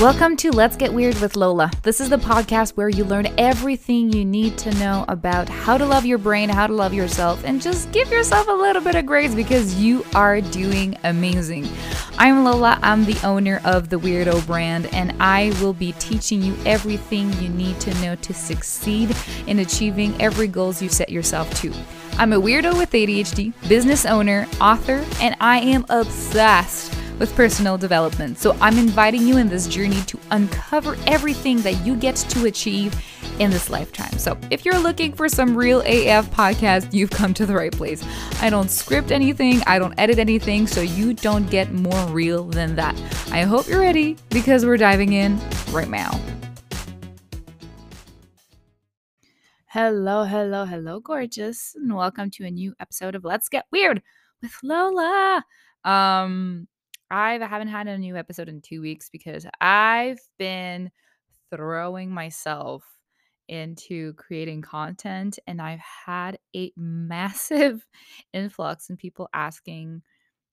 Welcome to Let's Get Weird with Lola. This is the podcast where you learn everything you need to know about how to love your brain, how to love yourself, and just give yourself a little bit of grace because you are doing amazing. I'm Lola, I'm the owner of the Weirdo brand, and I will be teaching you everything you need to know to succeed in achieving every goals you set yourself to. I'm a weirdo with ADHD, business owner, author, and I am obsessed with personal development. So I'm inviting you in this journey to uncover everything that you get to achieve in this lifetime. So if you're looking for some real AF podcast, you've come to the right place. I don't script anything, I don't edit anything, so you don't get more real than that. I hope you're ready because we're diving in right now. Hello, hello, hello, gorgeous, and welcome to a new episode of Let's Get Weird with Lola. Um, I haven't had a new episode in two weeks because I've been throwing myself into creating content and I've had a massive influx in people asking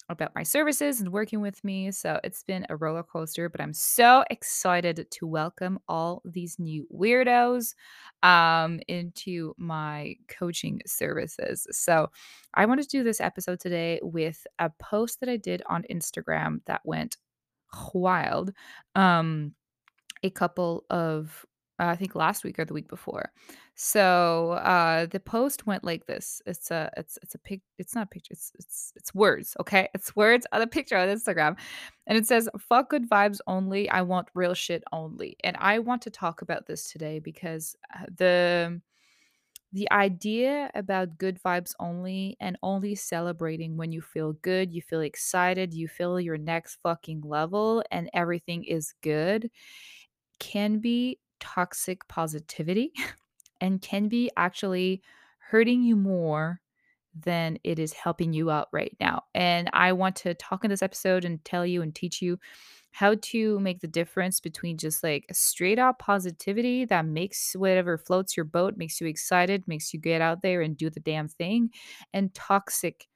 about my services and working with me. So it's been a roller coaster, but I'm so excited to welcome all these new weirdos um, into my coaching services. So I want to do this episode today with a post that I did on Instagram that went wild. Um, a couple of uh, I think last week or the week before. So uh the post went like this. It's a it's it's a pic it's not a picture, it's it's it's words, okay? It's words on a picture on Instagram. And it says, fuck good vibes only. I want real shit only. And I want to talk about this today because uh, the the idea about good vibes only and only celebrating when you feel good, you feel excited, you feel your next fucking level and everything is good can be toxic positivity and can be actually hurting you more than it is helping you out right now. And I want to talk in this episode and tell you and teach you how to make the difference between just like straight out positivity that makes whatever floats your boat, makes you excited, makes you get out there and do the damn thing, and toxic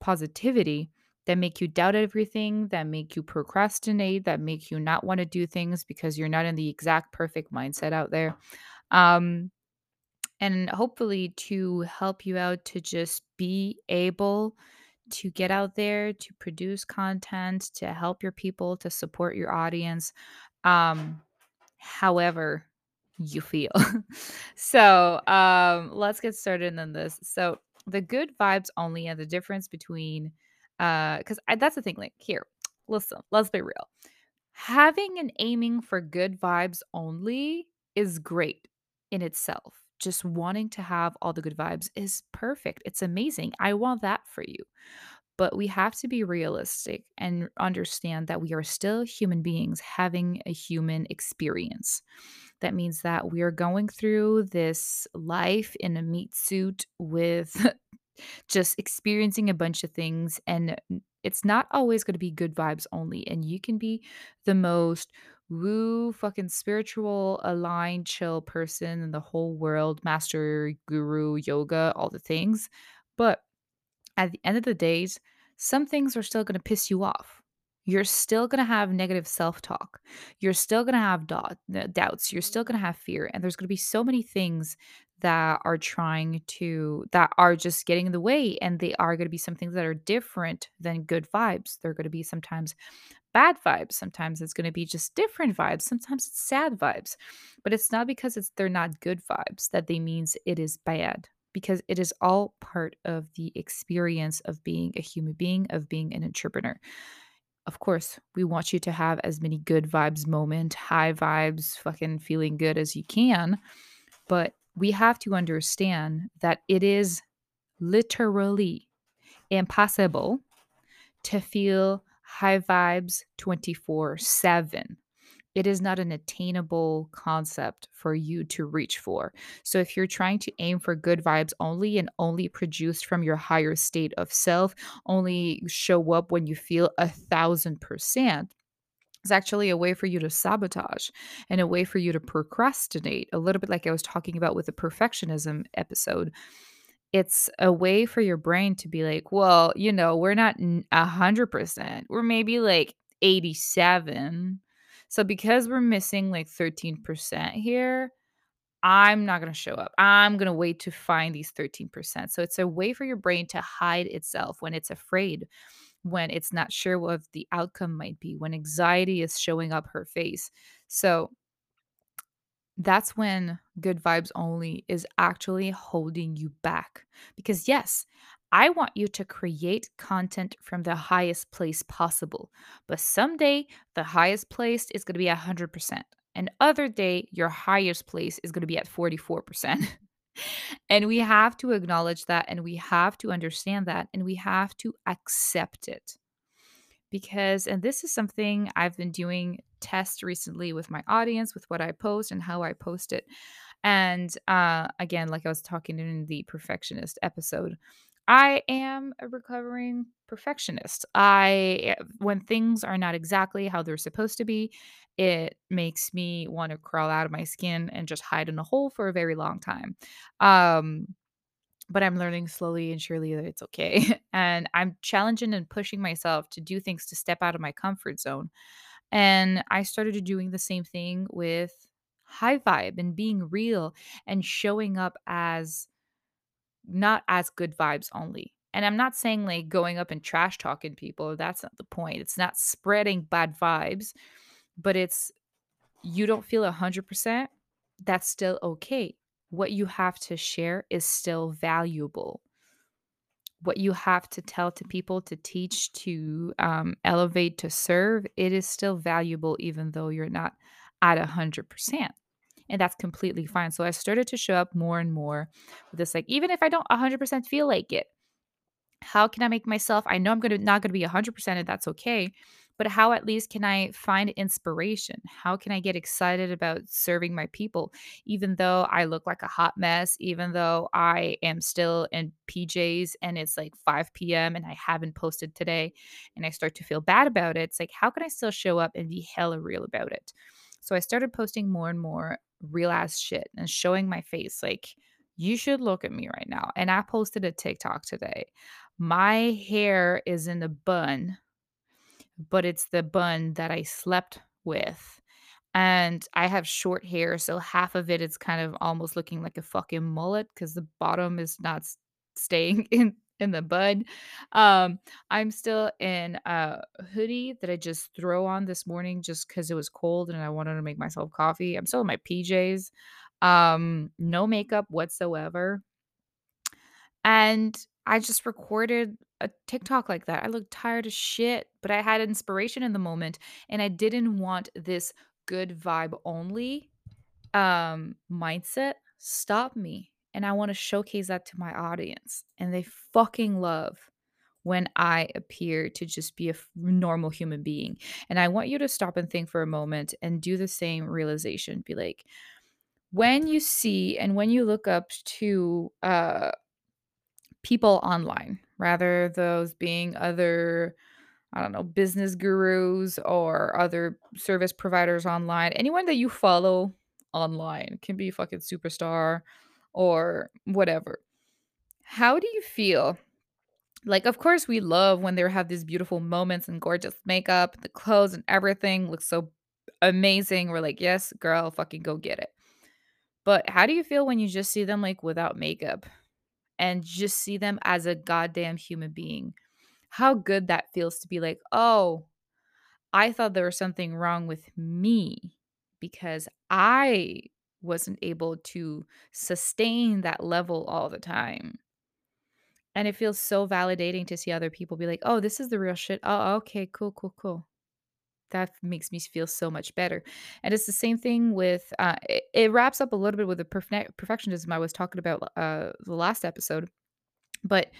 positivity that make you doubt everything, that make you procrastinate, that make you not want to do things because you're not in the exact perfect mindset out there. Um, and hopefully to help you out to just be able to get out there, to produce content, to help your people, to support your audience, um, however you feel. so um, let's get started on this. So the good vibes only and the difference between uh because that's the thing like here listen let's be real. Having and aiming for good vibes only is great in itself. Just wanting to have all the good vibes is perfect. It's amazing. I want that for you. But we have to be realistic and understand that we are still human beings having a human experience. That means that we are going through this life in a meat suit with just experiencing a bunch of things and it's not always going to be good vibes only and you can be the most woo fucking spiritual aligned chill person in the whole world master guru yoga all the things but at the end of the days some things are still going to piss you off. You're still going to have negative self-talk. You're still going to have doubts. You're still going to have fear and there's going to be so many things that are trying to that are just getting in the way and they are going to be some things that are different than good vibes. They're going to be sometimes bad vibes. Sometimes it's going to be just different vibes. Sometimes it's sad vibes. But it's not because it's they're not good vibes that they means it is bad because it is all part of the experience of being a human being of being an entrepreneur of course, we want you to have as many good vibes moment, high vibes, fucking feeling good as you can. But we have to understand that it is literally impossible to feel high vibes 24 7. It is not an attainable concept for you to reach for. So, if you're trying to aim for good vibes only and only produced from your higher state of self, only show up when you feel a thousand percent, is actually a way for you to sabotage and a way for you to mm-hmm. procrastinate, a little bit like I was talking about with the perfectionism episode. It's a way for your brain to be like, well, you know, we're not a 100%, we're maybe like 87. So because we're missing like 13% here, I'm not going to show up. I'm going to wait to find these 13%. So it's a way for your brain to hide itself when it's afraid, when it's not sure what the outcome might be, when anxiety is showing up her face. So that's when good vibes only is actually holding you back. Because, yes, I want you to create content from the highest place possible. But someday, the highest place is going to be 100%. And other day, your highest place is going to be at 44%. and we have to acknowledge that and we have to understand that and we have to accept it because and this is something I've been doing tests recently with my audience with what I post and how I post it. And uh again, like I was talking in the perfectionist episode, I am a recovering perfectionist. I eh, when things are not exactly how they're supposed to be, it makes me want to crawl out of my skin and just hide in a hole for a very long time. Um but I'm learning slowly and surely that it's okay. And I'm challenging and pushing myself to do things to step out of my comfort zone. And I started doing the same thing with high vibe and being real and showing up as not as good vibes only. And I'm not saying like going up and trash talking people. That's not the point. It's not spreading bad vibes, but it's you don't feel 100%. That's still okay what you have to share is still valuable. What you have to tell to people, to teach, to um, elevate, to serve, it is still valuable, even though you're not at 100%. And that's completely fine. So I started to show up more and more with this, like, even if I don't 100% feel like it, how can I make myself? I know I'm gonna not gonna be 100%, and that's okay but how at least can I find inspiration? How can I get excited about serving my people, even though I look like a hot mess, even though I am still in PJs and it's like 5 p.m. and I haven't posted today and I start to feel bad about it? It's like, how can I still show up and be hella real about it? So I started posting more and more real ass shit and showing my face. Like, you should look at me right now. And I posted a TikTok today. My hair is in a bun but it's the bun that I slept with. And I have short hair, so half of it is kind of almost looking like a fucking mullet because the bottom is not staying in in the bud. Um, I'm still in a hoodie that I just throw on this morning just because it was cold and I wanted to make myself coffee. I'm still in my PJs. Um, no makeup whatsoever. And I just recorded a TikTok like that. I looked tired as shit, but I had inspiration in the moment and I didn't want this good vibe only um mindset stop me. And I want to showcase that to my audience. And they fucking love when I appear to just be a f- normal human being. And I want you to stop and think for a moment and do the same realization. Be like, when you see and when you look up to uh people online, rather those being other, I don't know, business gurus or other service providers online. Anyone that you follow online can be fucking superstar or whatever. How do you feel? Like, of course, we love when they have these beautiful moments and gorgeous makeup, the clothes and everything looks so amazing. We're like, yes, girl, fucking go get it. But how do you feel when you just see them like without makeup? and just see them as a goddamn human being. How good that feels to be like, oh, I thought there was something wrong with me because I wasn't able to sustain that level all the time. And it feels so validating to see other people be like, oh, this is the real shit. Oh, okay, cool, cool, cool. That makes me feel so much better. And it's the same thing with, uh, it, it wraps up a little bit with the perfe- perfectionism I was talking about uh, the last episode but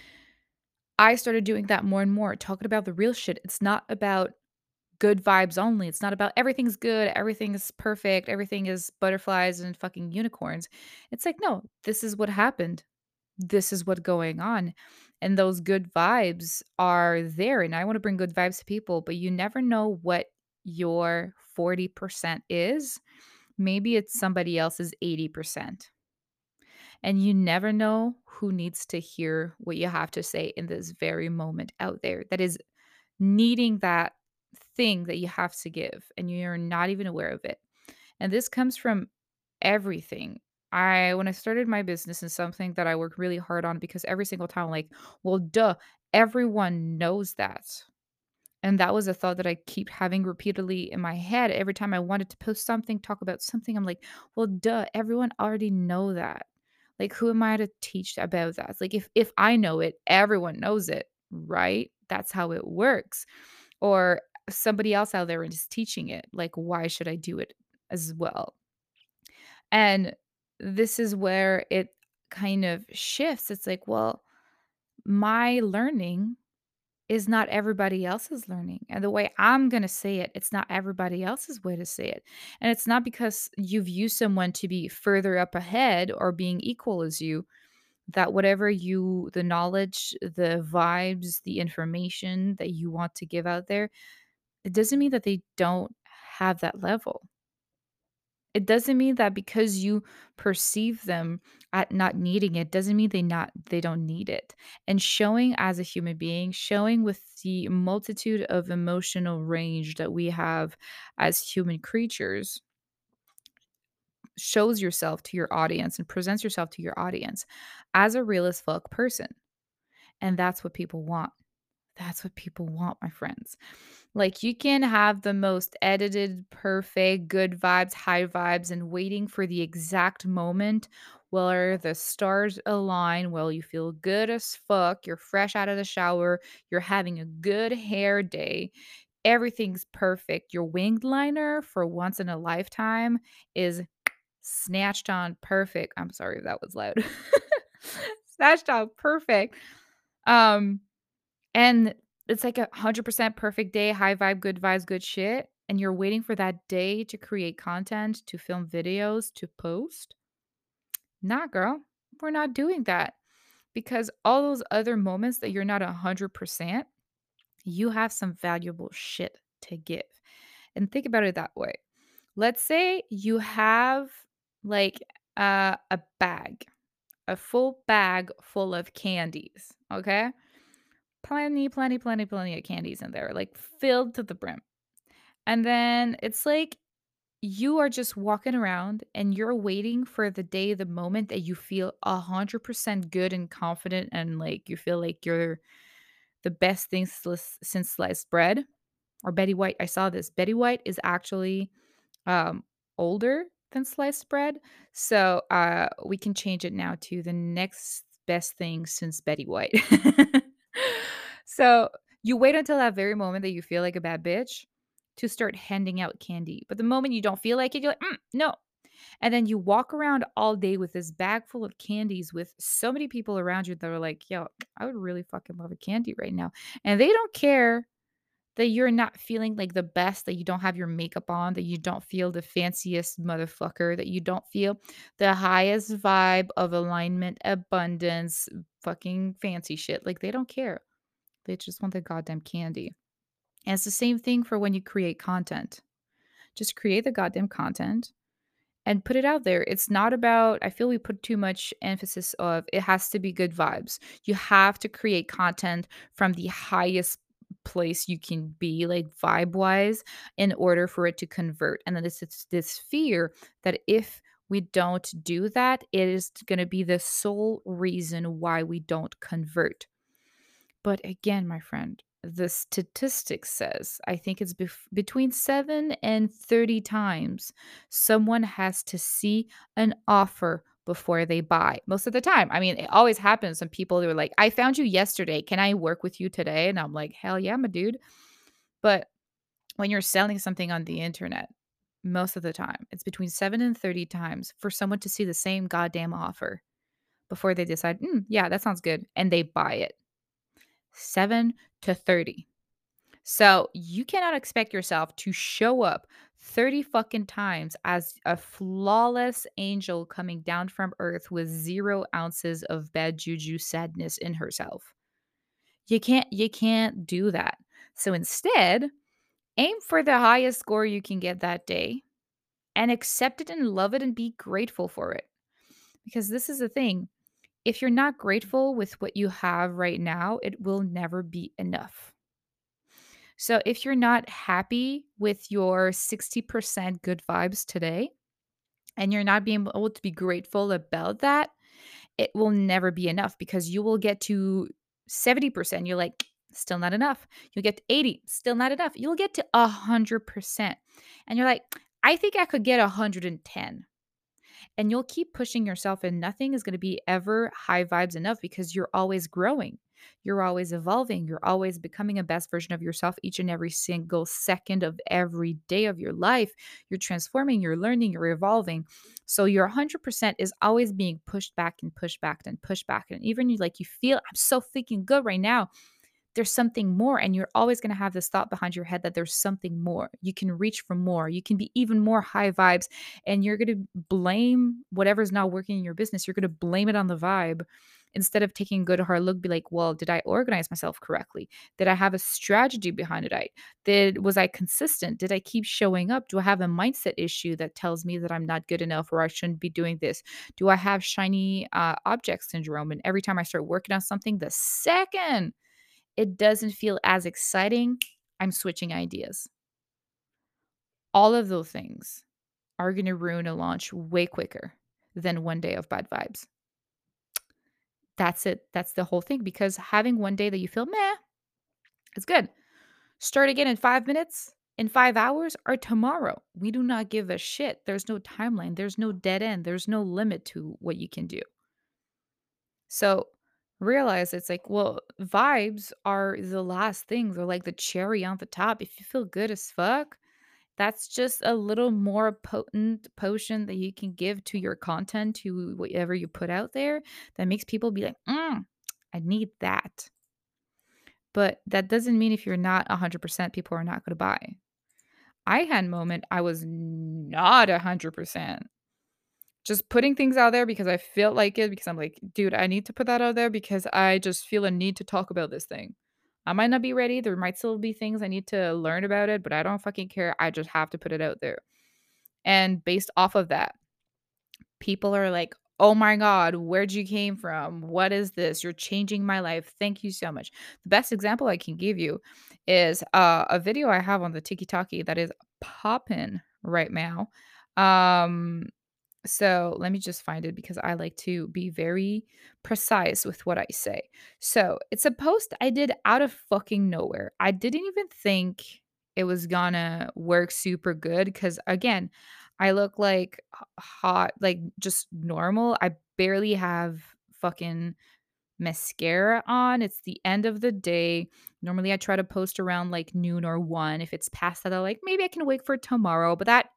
I started doing that more and more, talking about the real shit. It's not about good vibes only. It's not about everything's good, everything's perfect, everything is butterflies and fucking unicorns. It's like, no, this is what happened. This is what's going on. And those good vibes are there. And I want to bring good vibes to people, but you never know what your 40% is. Maybe it's somebody else's 80%. And you never know who needs to hear what you have to say in this very moment out there that is needing that thing that you have to give and you're not even aware of it. And this comes from everything. I when I started my business and something that I work really hard on because every single time I'm like, well, duh, everyone knows that. And that was a thought that I keep having repeatedly in my head every time I wanted to post something, talk about something. I'm like, well, duh, everyone already know that. Like, who am I to teach about that? Like, if if I know it, everyone knows it, right? That's how it works. Or somebody else out there is teaching it. Like, why should I do it as well? And this is where it kind of shifts. It's like, well, my learning is not everybody else's learning. And the way I'm going to say it, it's not everybody else's way to say it. And it's not because you view someone to be further up ahead or being equal as you that whatever you, the knowledge, the vibes, the information that you want to give out there, it doesn't mean that they don't have that level. It doesn't mean that because you perceive them at not needing it doesn't mean they not they don't need it. And showing as a human being, showing with the multitude of emotional range that we have as human creatures shows yourself to your audience and presents yourself to your audience as a real as fuck person. And that's what people want. That's what people want, my friends. Like you can have the most edited, perfect, good vibes, high vibes, and waiting for the exact moment where the stars align, well, you feel good as fuck, you're fresh out of the shower, you're having a good hair day, everything's perfect. Your winged liner for once in a lifetime is snatched on perfect. I'm sorry if that was loud. snatched on perfect. Um, and it's like a 100% perfect day, high vibe, good vibes, good shit, and you're waiting for that day to create content, to film videos, to post. Nah, girl, we're not doing that because all those other moments that you're not 100%, you have some valuable shit to give. And think about it that way. Let's say you have like uh, a bag, a full bag full of candies, okay? Plenty, plenty, plenty, plenty of candies in there, like filled to the brim. And then it's like you are just walking around and you're waiting for the day, the moment that you feel a hundred percent good and confident, and like you feel like you're the best thing since sliced bread. Or Betty White, I saw this. Betty White is actually um, older than sliced bread, so uh, we can change it now to the next best thing since Betty White. So you wait until that very moment that you feel like a bad bitch to start handing out candy. But the moment you don't feel like it, you're like, mm, no. And then you walk around all day with this bag full of candies with so many people around you that are like, yo, I would really fucking love a candy right now. And they don't care that you're not feeling like the best, that you don't have your makeup on, that you don't feel the fanciest motherfucker, that you don't feel the highest vibe of alignment, abundance, fucking fancy shit. Like they don't care. They just want the goddamn candy. And it's the same thing for when you create content. Just create the goddamn content and put it out there. It's not about I feel we put too much emphasis of it has to be good vibes. You have to create content from the highest place you can be like vibe wise in order for it to convert. And then this it's this fear that if we don't do that, it is going to be the sole reason why we don't convert. But again, my friend, the statistic says I think it's bef- between 7 and 30 times someone has to see an offer before they buy. Most of the time. I mean, it always happens when people are like, "I found you yesterday. Can I work with you today?" And I'm like, "Hell yeah, my dude." But when you're selling something on the internet, most of the time, it's between 7 and 30 times for someone to see the same goddamn offer before they decide, mm, "Yeah, that sounds good," and they buy it. 7 to 30. So you cannot expect yourself to show up 30 fucking times as a flawless angel coming down from earth with zero ounces of bad juju sadness in herself. You can't you can't do that. So instead, aim for the highest score you can get that day and accept it and love it and be grateful for it. Because this is the thing if you're not grateful with what you have right now, it will never be enough. So if you're not happy with your 60% good vibes today and you're not being able to be grateful about that, it will never be enough because you will get to 70%. You're like, still not enough. You'll get to 80, still not enough. You'll get to 100%. And you're like, I think I could get 110 and you'll keep pushing yourself and nothing is going to be ever high vibes enough because you're always growing. You're always evolving. You're always becoming a best version of yourself each and every single second of every day of your life. You're transforming you're learning you're evolving. So your 100% is always being pushed back and pushed back and pushed back and even you like you feel i'm so freaking good right now there's something more and you're always going to have this thought behind your head that there's something more. You can reach for more. You can be even more high vibes and you're going to blame whatever's not working in your business you're going to blame it on the vibe. Instead of taking a good hard look be like well did i organize myself correctly? Did i have a strategy behind it? I did was i consistent? Did i keep showing up? Do i have a mindset issue that tells me that i'm not good enough or i shouldn't be doing this? Do i have shiny uh, object syndrome? And every time i start working on something the second it doesn't feel as exciting, I'm switching ideas. All of those things are going to ruin a launch way quicker than one day of bad vibes. That's it. That's the whole thing because having one day that you feel meh, it's good. Start again in five minutes, in five hours, or tomorrow. We do not give a shit. There's no timeline, there's no dead end, there's no limit to what you can do. So realize it's like, well, vibes are the last thing. They're like the cherry on the top. If you feel good as fuck, that's just a little more potent potion that you can give to your content, to whatever you put out there, that makes people be like, mm, I need that. But that doesn't mean if you're not 100%, people are not going to buy. I had a moment I was not 100% just putting things out there because I feel like it because I'm like, dude, I need to put that out there because I just feel a need to talk about this thing. I might not be ready. There might still be things I need to learn about it, but I don't fucking care. I just have to put it out there. And based off of that, people are like, oh my God, where'd you came from? What is this? You're changing my life. Thank you so much. The best example I can give you is uh, a video I have on the TikTok that is popping right now. Um, so let me just find it because I like to be very precise with what I say. So it's a post I did out of fucking nowhere. I didn't even think it was gonna work super good because, again, I look like hot, like just normal. I barely have fucking mascara on. It's the end of the day. Normally, I try to post around like noon or one. If it's past that, I'm like, maybe I can wait for tomorrow. But that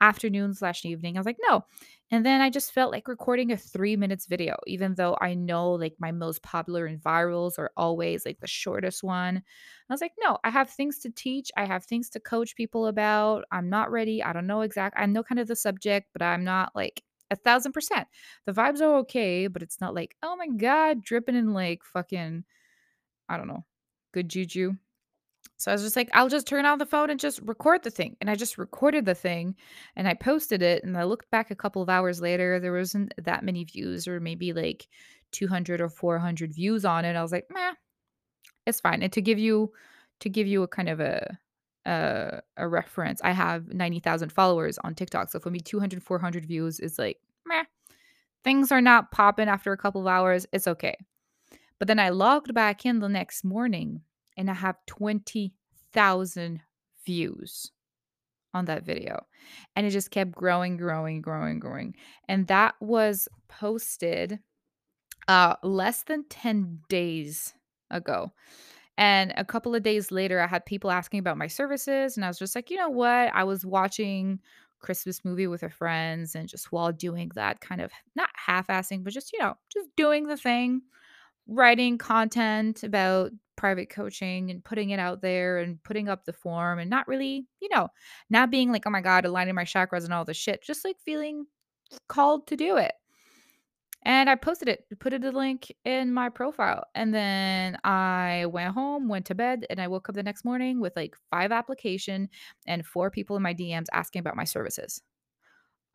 afternoon slash evening. I was like, no. And then I just felt like recording a three minutes video, even though I know like my most popular and virals are always like the shortest one. I was like, no, I have things to teach. I have things to coach people about. I'm not ready. I don't know exact. I know kind of the subject, but I'm not like a thousand percent. The vibes are okay, but it's not like, oh my God, dripping in like fucking, I don't know, good juju. So I was just like, I'll just turn on the phone and just record the thing. And I just recorded the thing and I posted it. And I looked back a couple of hours later, there wasn't that many views, or maybe like 200 or 400 views on it. I was like, meh, it's fine. And to give you, to give you a kind of a, a, a reference, I have 90,000 followers on TikTok. So for me, 200, 400 views is like, meh, things are not popping after a couple of hours. It's okay. But then I logged back in the next morning and I have 20,000 views on that video. And it just kept growing, growing, growing, growing. And that was posted uh less than 10 days ago. And a couple of days later, I had people asking about my services. And I was just like, you know what? I was watching Christmas movie with her friends and just while doing that kind of not half-assing, but just, you know, just doing the thing, writing content about private coaching and putting it out there and putting up the form and not really, you know, not being like, oh my God, aligning my chakras and all the shit, just like feeling called to do it. And I posted it, put it a link in my profile. And then I went home, went to bed, and I woke up the next morning with like five application and four people in my DMs asking about my services.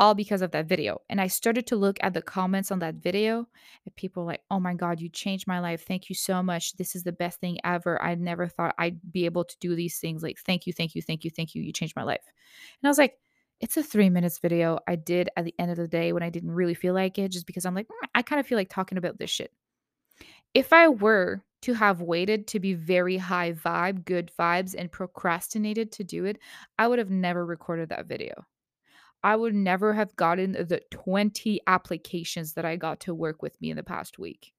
All because of that video. And I started to look at the comments on that video, and people were like, "Oh my god, you changed my life. Thank you so much. This is the best thing ever. I never thought I'd be able to do these things. Like, thank you, thank you, thank you, thank you. You changed my life." And I was like, it's a 3 minutes video I did at the end of the day when I didn't really feel like it just because I'm like, "Mm, I kind of feel like talking about this shit. If I were to have waited to be very high vibe, good vibes, and procrastinated to do it, I would have never recorded that video. I would never have gotten the 20 applications that I got to work with me in the past week.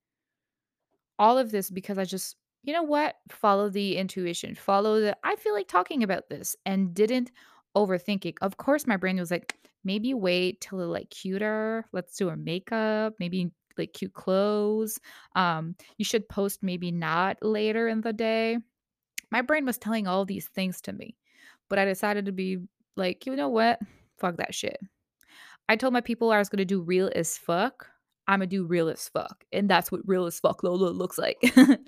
All of this because I just, you know what? Follow the intuition, follow the, I feel like talking about this and didn't overthink it. Of course, my brain was like, maybe wait till it like cuter. Let's do a makeup, maybe like cute clothes. Um, you should post maybe not later in the day. My brain was telling all these things to me, but I decided to be like, you know what? Fuck that shit. I told my people I was gonna do real as fuck. I'ma do real as fuck. And that's what real as fuck Lola looks like.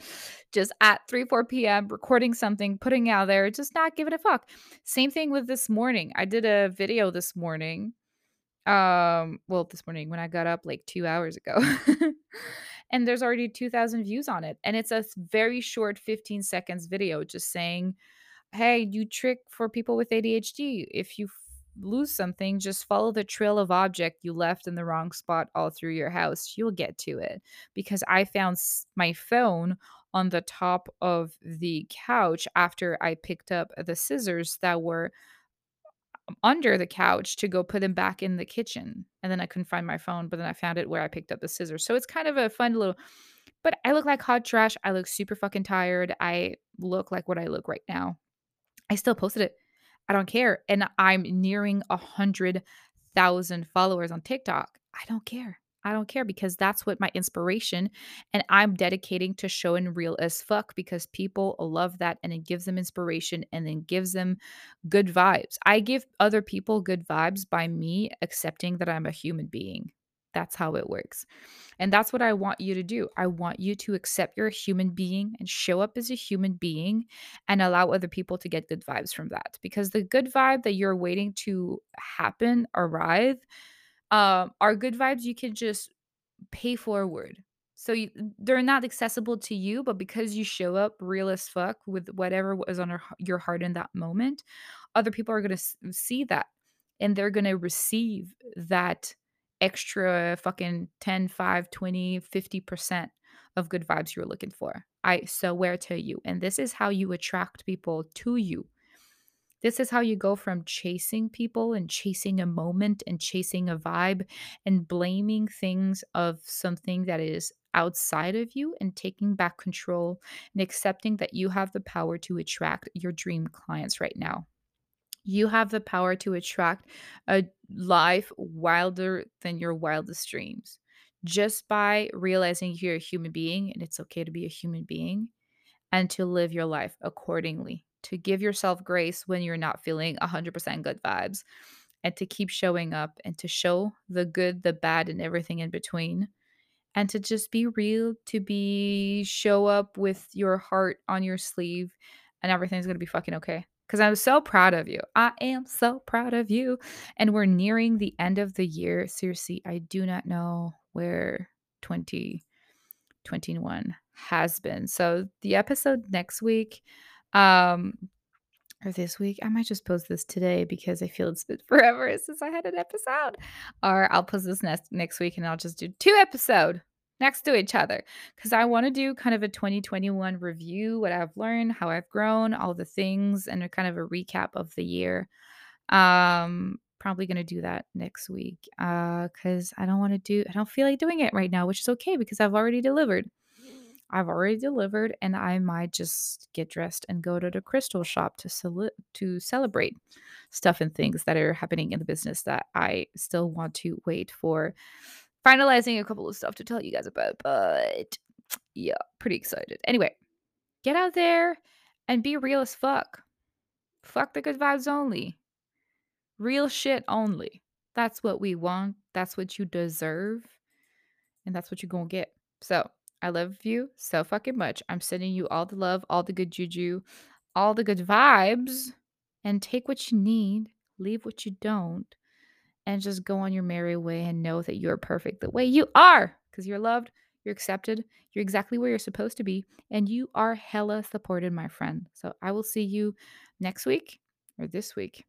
just at 3, 4 p.m., recording something, putting out there, just not giving a fuck. Same thing with this morning. I did a video this morning. Um, well, this morning when I got up like two hours ago. and there's already 2,000 views on it. And it's a very short 15 seconds video just saying, hey, you trick for people with ADHD. If you lose something, just follow the trail of object you left in the wrong spot all through your house. You'll get to it. Because I found my phone on the top of the couch after I picked up the scissors that were um, under the couch to go put them back in the kitchen. And then I couldn't find my phone, but then I found it where I picked up the scissors. So it's kind of a fun little but I look like hot trash. I look super fucking tired. I look like what I look right now. I still posted it. I don't care. And I'm nearing a hundred thousand followers on TikTok. I don't care. I don't care because that's what my inspiration and I'm dedicating to showing real as fuck because people love that and it gives them inspiration and then gives them good vibes. I give other people good vibes by me accepting that I'm a human being. That's how it works. And that's what I want you to do. I want you to accept you're a human being and show up as a human being and allow other people to get good vibes from that. Because the good vibe that you're waiting to happen, arrive, um, are good vibes you can just pay forward. So you, they're not accessible to you, but because you show up real as fuck with whatever was on your heart in that moment, other people are going to see that and they're going to receive that extra fucking 10, 5, 20, 50% of good vibes you're looking for. I swear to you. And this is how you attract people to you. This is how you go from chasing people and chasing a moment and chasing a vibe and blaming things of something that is outside of you and taking back control and accepting that you have the power to attract your dream clients right now. You have the power to attract a life wilder than your wildest dreams just by realizing you're a human being and it's okay to be a human being and to live your life accordingly, to give yourself grace when you're not feeling 100% good vibes, and to keep showing up and to show the good, the bad, and everything in between. And to just be real, to be show up with your heart on your sleeve, and everything's gonna be fucking okay because I'm so proud of you. I am so proud of you. And we're nearing the end of the year. Seriously, I do not know where 2021 has been. So the episode next week, um, or this week, I might just post this today because I feel it's been forever since I had an episode. Or I'll post this next next week and I'll just do two episode next to each other because I want to do kind of a 2021 review, what I've learned, how I've grown, all the things, and a kind of a recap of the year. Um, probably going to do that next week uh cuz I don't want to do I don't feel like doing it right now, which is okay because I've already delivered. I've already delivered and I might just get dressed and go to the crystal shop to cel- to celebrate stuff and things that are happening in the business that I still want to wait for finalizing a couple of stuff to tell you guys about, but yeah, pretty excited. Anyway, get out there and be real as fuck. Fuck the good vibes only. Real shit only. That's what we want. That's what you deserve. And that's what you're going to get. So, I love you so fucking much. I'm sending you all the love, all the good juju, all the good vibes, and take what you need, leave what you don't, and just go on your merry way and know that you're perfect the way you are because you're loved, you're accepted, you're exactly where you're supposed to be, and you are hella supported, my friend. So I will see you next week or this week.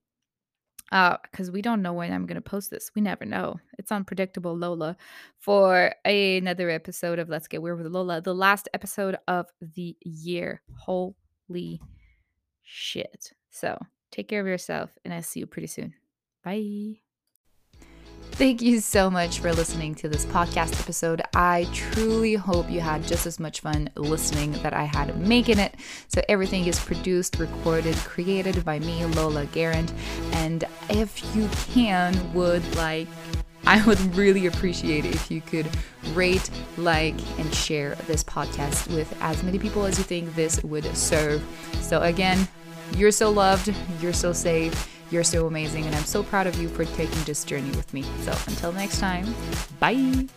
Uh, because we don't know when I'm gonna post this. We never know. It's unpredictable, Lola, for another episode of Let's Get Weird with Lola, the last episode of the year. Holy shit. So take care of yourself, and I'll see you pretty soon. Bye. Thank you so much for listening to this podcast episode. I truly hope you had just as much fun listening that I had making it. So, everything is produced, recorded, created by me, Lola Garant. And if you can, would like, I would really appreciate it if you could rate, like, and share this podcast with as many people as you think this would serve. So, again, you're so loved, you're so safe you're so amazing, and I'm so proud of you for taking this journey with me. So until next time, bye.